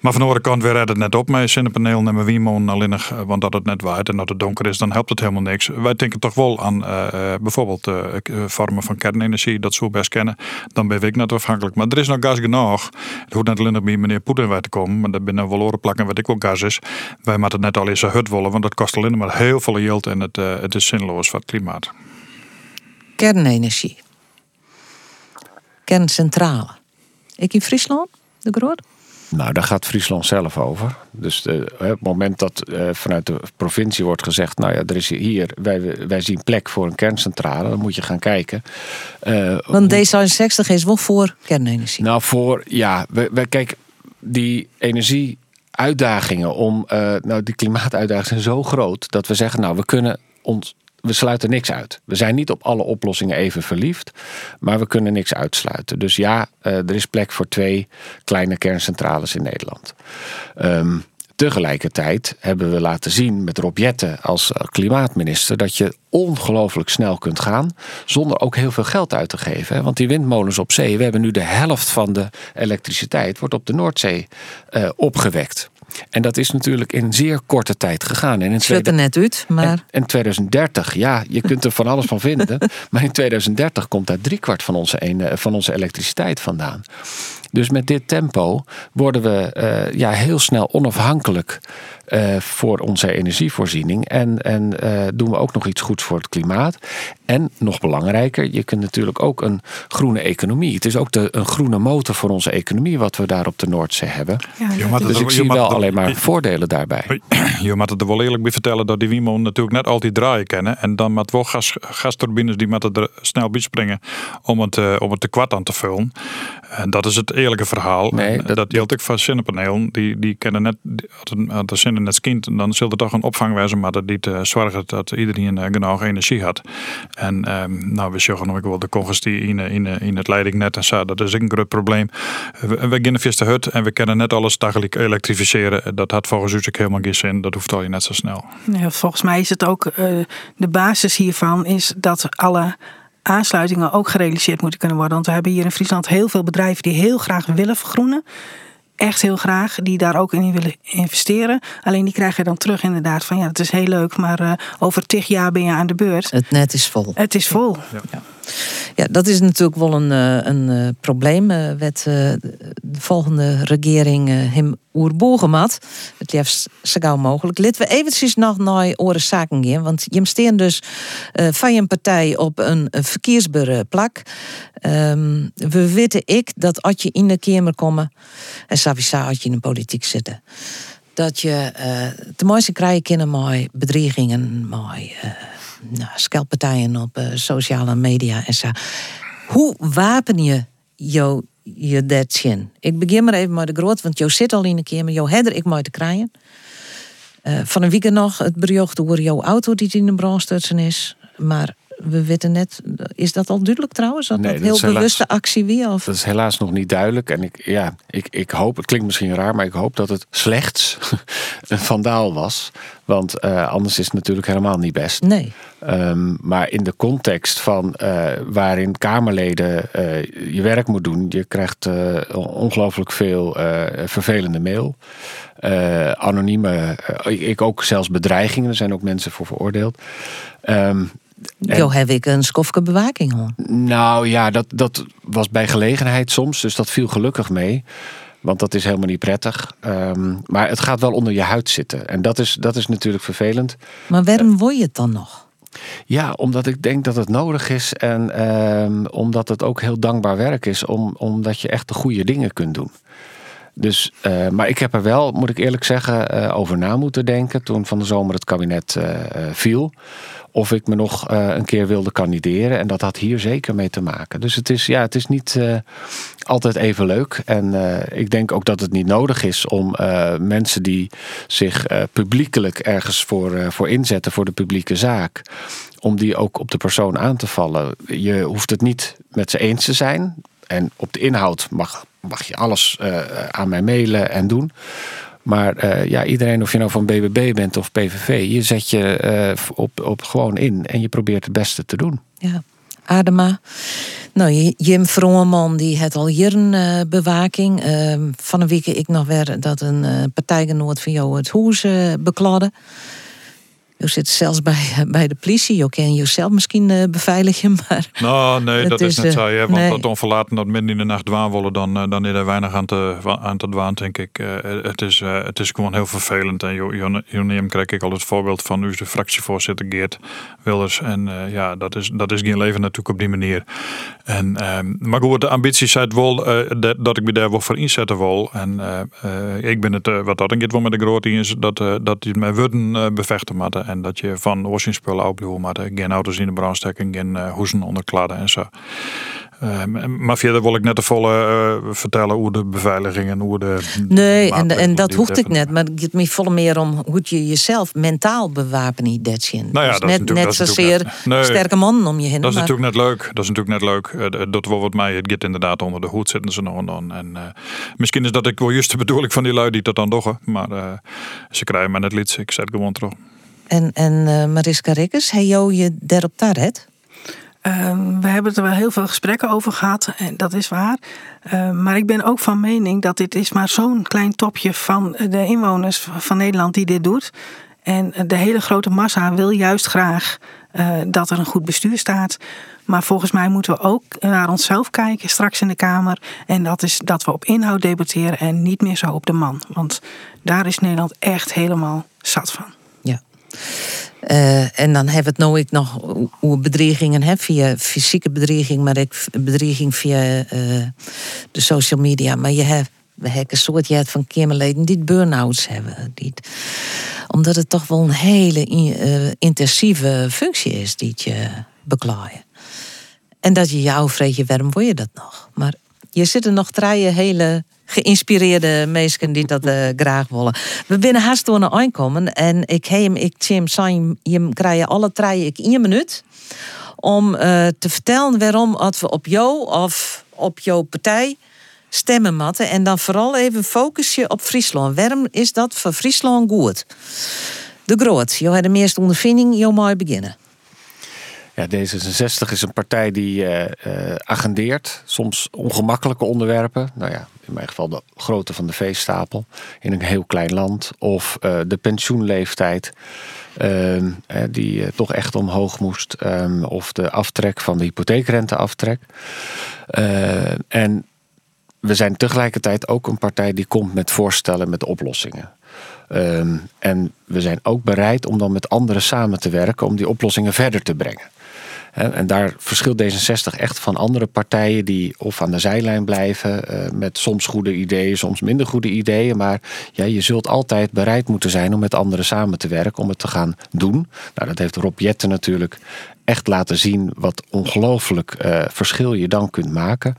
Maar van de andere kant, we redden het net op met zonnepaneel en mijn wiemon alleen nog, want dat het net waait en dat het donker is, dan helpt het helemaal niks. Wij denken toch wel aan bijvoorbeeld vormen van kernenergie, dat zo best kennen, dan ben ik net afhankelijk. Maar er is nog gas genoeg. Het hoeft net alleen bij meneer Poetin bij te komen, maar dat binnen wel oren plakken wat ik wel gas is. Wij moeten net al eens een hut willen, want dat kost alleen maar heel veel geld en het, uh, het is zinloos voor het klimaat. Kernenergie. Kerncentrale. Ik in Friesland, de groot? Nou, daar gaat Friesland zelf over. Dus de, op het moment dat uh, vanuit de provincie wordt gezegd: Nou ja, er is hier, wij, wij zien plek voor een kerncentrale, dan moet je gaan kijken. Uh, Want D66 is wel voor kernenergie. Nou, voor, ja, we, we kijk, die energieuitdagingen om, uh, nou, die klimaatuitdagingen zijn zo groot dat we zeggen: Nou, we kunnen ons we sluiten niks uit. We zijn niet op alle oplossingen even verliefd, maar we kunnen niks uitsluiten. Dus ja, uh, er is plek voor twee kleine kerncentrales in Nederland. Um, tegelijkertijd hebben we laten zien met Rob Jetten als eh, klimaatminister dat je ongelooflijk snel kunt gaan zonder ook heel veel geld uit te geven. Want die windmolens op zee, we hebben nu de helft van de elektriciteit wordt op de Noordzee uh, opgewekt. En dat is natuurlijk in zeer korte tijd gegaan. En in er net uit, maar... En, 2030, ja, je kunt er van alles van vinden. maar in 2030 komt daar driekwart van onze, ene, van onze elektriciteit vandaan. Dus met dit tempo worden we uh, ja, heel snel onafhankelijk uh, voor onze energievoorziening. En, en uh, doen we ook nog iets goeds voor het klimaat. En nog belangrijker, je kunt natuurlijk ook een groene economie. Het is ook de, een groene motor voor onze economie wat we daar op de Noordzee hebben. Ja, dus ik zie wel alleen maar voordelen daarbij. Je moet het er wel eerlijk bij vertellen dat die Wiemon natuurlijk net altijd draaien kennen. En dan met wel gas, gasturbines die met er snel bij springen om het, uh, om het te kwart aan te vullen. En dat is het eerlijke verhaal. Nee, dat, dat geldt ook van zonnepanelen. Die, die kennen net, als de zinnen net kind, dan zult er toch een opvang wezen, maar dat niet uh, zorgen dat iedereen uh, genoeg energie had. En um, nou, we zeggen nog wel de congestie in, in, in het leidingnet en zo, dat is ook een groot probleem. We, we beginnen vast de hut en we kunnen net alles dagelijks elektrificeren. Dat had volgens u ook helemaal geen zin. Dat hoeft al je net zo snel. Ja, volgens mij is het ook, uh, de basis hiervan is dat alle aansluitingen ook gerealiseerd moeten kunnen worden. Want we hebben hier in Friesland heel veel bedrijven die heel graag willen vergroenen echt heel graag, die daar ook in willen investeren. Alleen die krijgen dan terug inderdaad van ja, het is heel leuk, maar uh, over tig jaar ben je aan de beurt. Het net is vol. Het is vol. Ja. Ja, dat is natuurlijk wel een, eh, een, een probleem. Wat de volgende regering hem oerbogemat. Het liefst zo gauw mogelijk. Laten we eventjes nog naar oren zaken gaan. Want je steert dus uh, van je partij op een verkeersbare plak. Um, we weten ik dat als je in de Kamer komen en sowieso als je in de politiek zitten, dat je uh, de mooiste krijgen kunnen met bedreigingen, met uh, nou, schelpartijen op uh, sociale media en zo. Hoe wapen je jou, je zin? Ik begin maar even met de groot, want jou zit al in de Kamer, jou herder ik mooi te krijgen. van een weekend nog het bericht over jouw auto die in de brand is. Maar we weten net, is dat al duidelijk trouwens? Dat nee, dat heel bewuste actie wie? Of? Dat is helaas nog niet duidelijk. En ik, ja, ik, ik hoop, het klinkt misschien raar, maar ik hoop dat het slechts een vandaal was. Want uh, anders is het natuurlijk helemaal niet best. Nee. Um, maar in de context van uh, waarin Kamerleden uh, je werk moet doen, je krijgt ongelooflijk veel vervelende mail. anonieme, ik ook zelfs bedreigingen, er zijn ook mensen voor veroordeeld. Um, Jo, heb ik een skofke bewaking hoor. Nou ja, dat, dat was bij gelegenheid soms, dus dat viel gelukkig mee. Want dat is helemaal niet prettig. Um, maar het gaat wel onder je huid zitten. En dat is, dat is natuurlijk vervelend. Maar waarom word je het dan nog? Ja, omdat ik denk dat het nodig is. En um, omdat het ook heel dankbaar werk is. Om, omdat je echt de goede dingen kunt doen. Dus, uh, maar ik heb er wel, moet ik eerlijk zeggen, uh, over na moeten denken. Toen van de zomer het kabinet uh, viel of ik me nog een keer wilde kandideren. En dat had hier zeker mee te maken. Dus het is, ja, het is niet altijd even leuk. En ik denk ook dat het niet nodig is om mensen die zich publiekelijk ergens voor, voor inzetten voor de publieke zaak. Om die ook op de persoon aan te vallen. Je hoeft het niet met ze eens te zijn. En op de inhoud mag, mag je alles aan mij mailen en doen. Maar uh, ja, iedereen, of je nou van BBB bent of PVV, je zet je uh, op, op gewoon in en je probeert het beste te doen. Ja, Adema. Nou, Jim Vromman die het al hier een bewaking. van een week ik nog weer dat een partijgenoot van jou het huis bekladde. Je zit zelfs bij, bij de politie. Je kan jezelf misschien uh, beveiligen, maar... Nou, nee, dat is, net uh, zo. Hè, want nee. dat onverlaten dat midden in de nacht dwaan willen, dan, uh, dan is er weinig aan te, aan te dwaan, denk ik. het, is, het is gewoon heel vervelend. En Jonem krijg ik al het voorbeeld van uw fractievoorzitter Geert Wilders. En ja, dat is, dat is geen leven natuurlijk op die manier. En, ehm, maar goed, de ambitie zei wel dat, dat ik me daar wel voor inzetten wil. En ik ben het, wat dat een wel met de grote is, dat, dat die mijn woorden bevechten moeten. En dat je van oorzinsspullen opbouwen moet. Geen auto's in de brand steken, geen uh, hoezen onderkladden en zo. Uh, maar verder wil ik net de volle uh, vertellen hoe de beveiliging en hoe de. Nee, en, en dat hoeft ik net. Maar het gaat me volle meer om hoe je jezelf mentaal bewapenen. Dat. Nou ja, dus dat net, is net zozeer net, nee, sterke mannen om je heen. Dat is maar... natuurlijk net leuk. Dat is natuurlijk net leuk. Uh, dat wel wat mij. Het gaat inderdaad onder de hoed zitten ze nog en dan. En misschien is dat ik wel juist de bedoeling van die lui die dat dan doggen. Maar ze krijgen maar net lieds. Ik zet gewoon terug. En, en uh, Mariska Rikkers, heb je je daarop daaret? Uh, we hebben er wel heel veel gesprekken over gehad, en dat is waar. Uh, maar ik ben ook van mening dat dit is maar zo'n klein topje van de inwoners van Nederland die dit doet. En de hele grote massa wil juist graag uh, dat er een goed bestuur staat. Maar volgens mij moeten we ook naar onszelf kijken straks in de Kamer. En dat is dat we op inhoud debatteren en niet meer zo op de man. Want daar is Nederland echt helemaal zat van. Uh, en dan hebben we het ik nog hoe bedreigingen heb via fysieke bedreiging, maar ook bedreiging via uh, de social media. Maar je hebt we hebben een soort je van kamerleden die burn-outs hebben. Die, omdat het toch wel een hele uh, intensieve functie is die je beklaaien. En dat je jou vreet waarom word je dat nog? Maar je zit er nog drie hele geïnspireerde mensen die dat uh, graag willen. We binnen haast door naar aankomen en ik hem, ik Jim zijn, je krijg alle drie ik één minuut om uh, te vertellen waarom als we op jou of op jouw partij stemmen matten en dan vooral even focus je op Friesland. Waarom is dat voor Friesland goed? De Groot, jou hebt de meeste ondervinding, jou mooi beginnen. Ja, D66 is een partij die uh, agendeert, soms ongemakkelijke onderwerpen. Nou ja, in mijn geval de grootte van de veestapel in een heel klein land. Of uh, de pensioenleeftijd, ehm, die toch echt omhoog moest. Um, of de aftrek van de hypotheekrenteaftrek. en we zijn tegelijkertijd ook een partij die komt met voorstellen, met oplossingen. Um, en we zijn ook bereid om dan met anderen samen te werken om die oplossingen verder te brengen. En daar verschilt D66 echt van andere partijen die of aan de zijlijn blijven uh, met soms goede ideeën, soms minder goede ideeën. Maar ja, je zult altijd bereid moeten zijn om met anderen samen te werken, om het te gaan doen. Nou, dat heeft Rob Jetten natuurlijk echt laten zien wat ongelooflijk uh, verschil je dan kunt maken.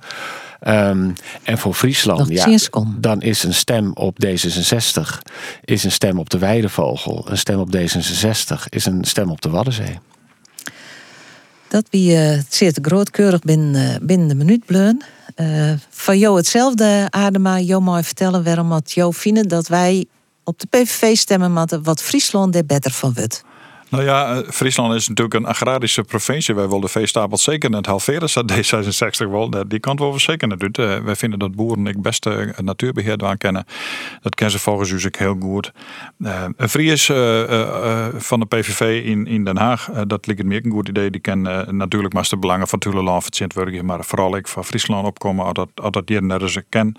Um, en voor Friesland, ja, dan is een stem op D66, is een stem op de Weidevogel, een stem op D66, is een stem op de Waddenzee. Dat wie uh, zeer grootkeurig binnen, uh, binnen de minuut bleun. Uh, van jou hetzelfde, Adema, jou mooi vertellen waarom het jou vinden dat wij op de PVV stemmen wat Friesland er beter van wordt. Nou ja, Friesland is natuurlijk een agrarische provincie. Wij willen de veestapel zeker net halveren, zat D66 wel. Die kant wel zeker net uit. Uh, wij vinden dat boeren ik best uh, natuurbeheer aan kennen. Dat kennen ze volgens u heel goed. Een Fries van de PVV in, in Den Haag, dat lijkt me een goed idee. Die kennen natuurlijk maar de belangen van Tuleland, van Sint maar vooral ik van Friesland opkomen, als dat, dat hier net eens ken.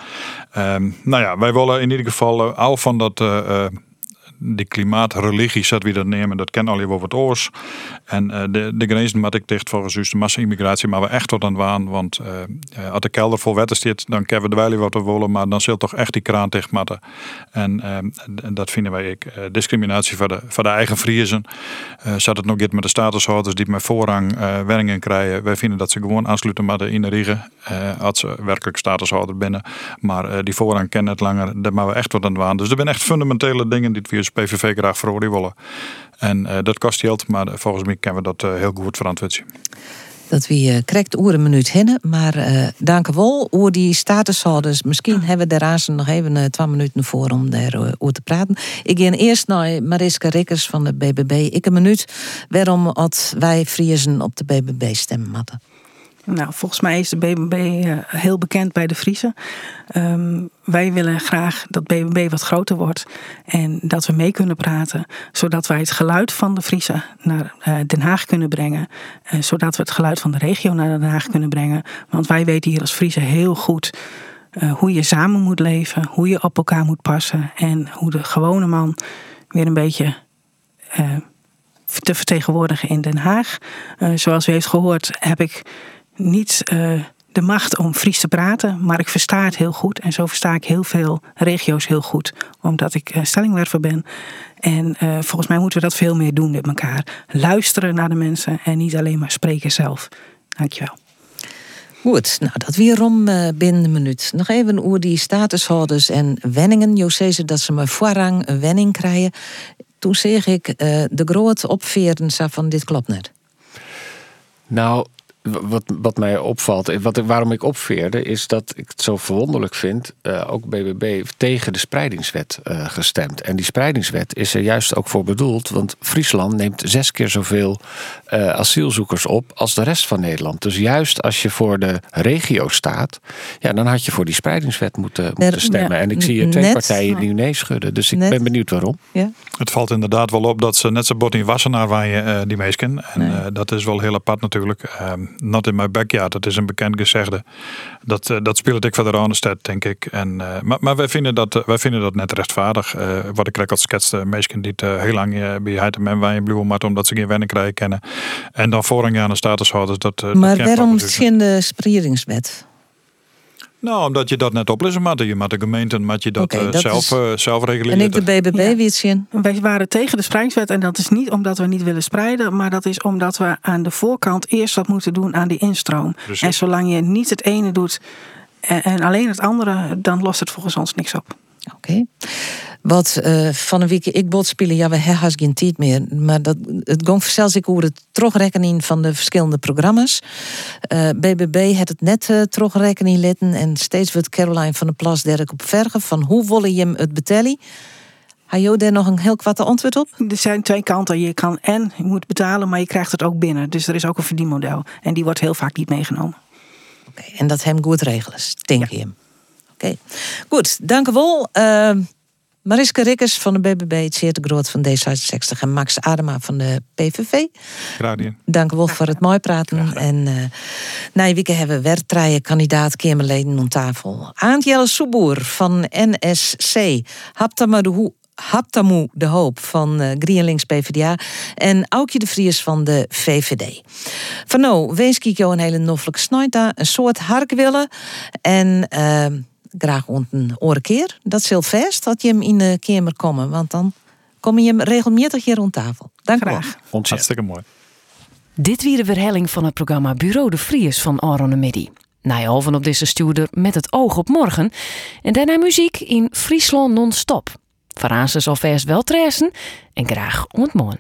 Um, nou ja, wij willen in ieder geval al van dat die klimaatreligie, zat wie dat nemen, dat kennen al wel wat oors. En uh, de, de grenzen moet ik dicht volgens u de massa-immigratie, maar we echt tot aan waan. Want uh, als de kelder vol wetten zit, dan kennen we de wel wat we willen, maar dan zult toch echt die kraan dicht moeten. En, uh, dat vinden wij ik discriminatie voor de, voor de eigen Friezen. zat het nog iets met de statushouders die met voorrang werking krijgen. Wij vinden dat ze gewoon aansluiten de in de riegen, als ze werkelijk statushouder binnen. Maar die voorrang kennen het langer, daar maken we echt tot aan waan. Dus er zijn echt fundamentele dingen die we PVV graag veroordelen. En uh, dat kost geld, maar volgens mij kunnen we dat uh, heel goed verantwoorden. Dat we uh, correct oer een minuut hinnen, maar dank wel oer die statushouders. Misschien hebben we daar nog even twee minuten voor om daar over te praten. Ik ga eerst naar Mariska Rikkers van de BBB. Ik een minuut waarom wij Friesen op de BBB stemmen. Nou, volgens mij is de BBB uh, heel bekend bij de Friese. Um, wij willen graag dat BBB wat groter wordt en dat we mee kunnen praten, zodat wij het geluid van de Friese naar uh, Den Haag kunnen brengen, uh, zodat we het geluid van de regio naar Den Haag kunnen brengen. Want wij weten hier als Friese heel goed hoe je samen moet leven, hoe je op elkaar moet passen en hoe de gewone man weer een beetje te vertegenwoordigen in Den Haag. zoals u heeft gehoord, heb ik niet uh, de macht om Fries te praten, maar ik versta het heel goed. En zo versta ik heel veel regio's heel goed, omdat ik uh, stellingwerver ben. En uh, volgens mij moeten we dat veel meer doen met elkaar. Luisteren naar de mensen en niet alleen maar spreken zelf. Dankjewel. Goed, nou dat weer om uh, binnen een minuut. Nog even over die statushouders en wenningen. Jo zei ze dat ze maar voorrang een wenning krijgen. Toen zeg ik uh, de grote opveren van dit klopt net. Nou, wat, wat mij opvalt, wat, waarom ik opveerde, is dat ik het zo verwonderlijk vind, uh, ook BBB tegen de spreidingswet uh, gestemd. En die spreidingswet is er juist ook voor bedoeld, want Friesland neemt zes keer zoveel uh, asielzoekers op als de rest van Nederland. Dus juist als je voor de regio staat, ja, dan had je voor die spreidingswet moeten, moeten stemmen. Ja, en ik zie hier twee net, partijen die nee schudden, dus ik net. ben benieuwd waarom. Ja. Het valt inderdaad wel op dat ze net zo bot in Wassenaar waar je die meesken. En nee. dat is wel heel apart natuurlijk. Ehm, not in my backyard. Dat is een bekend gezegde. Dat, uh, dat speelt ik verder aan de stad, denk ik. En, uh, maar maar wij, vinden dat, uh, wij vinden dat net rechtvaardig. wat ik al schetste, mensen die het heel lang bij het en Blue maar omdat ze geen wennen krijgen kennen. En dan vorig jaar een statushouders. Dat, maar dat waarom geen de spreidingswet? Nou, omdat je dat net oplossen moet. Je moet de gemeente moet je dat, okay, dat zelf, is... uh, zelf reguleren. En ik de BBB, ja. wie het zien? Wij waren tegen de spreidingswet en dat is niet omdat we niet willen spreiden, maar dat is omdat we aan de voorkant eerst wat moeten doen aan die instroom. Precies. En zolang je niet het ene doet en, en alleen het andere, dan lost het volgens ons niks op. Oké. Okay. Wat uh, van een week ik bot spelen, ja, we hebben geen tijd meer. Maar dat, het ging zelfs ik over het terugrekening van de verschillende programma's. Uh, BBB had het net uh, terugrekening litten. En steeds wordt Caroline van der Plas Dirk op vergen van hoe willen je hem het betellen. Had je daar nog een heel kwatte antwoord op? Er zijn twee kanten. Je kan en je moet betalen, maar je krijgt het ook binnen. Dus er is ook een verdienmodel. En die wordt heel vaak niet meegenomen. Oké, okay, en dat hem goed regelen, denk je hem. Oké, okay. goed, dank u wel. Uh, Mariska Rikkers van de BBB, het zeer te groot van D66 en Max Adema van de PVV. Graag Dank u wel voor het mooi praten. En uh, na je weken hebben we werktreien kandidaat Kamerleden aan tafel. Aantjelle Soeboer van NSC, Haptamaru Haptamu de Hoop van uh, GroenLinks PvdA en Aukje de Vries van de VVD. Van nou, wees ik jou een hele noffelijke snuita, een soort harkwillen en... Uh, graag een oren keer. Dat is vast dat je hem in de kamer komen. Want dan kom je hem regelmatig hier rond tafel. Dank graag. Hartstikke mooi. Dit weer de verhelling van het programma Bureau de Vries van Aron Midi. Nijhalven op deze stuurder met het oog op morgen. En daarna muziek in Friesland non-stop. Verrazen zal vast wel tressen en graag ontmoen.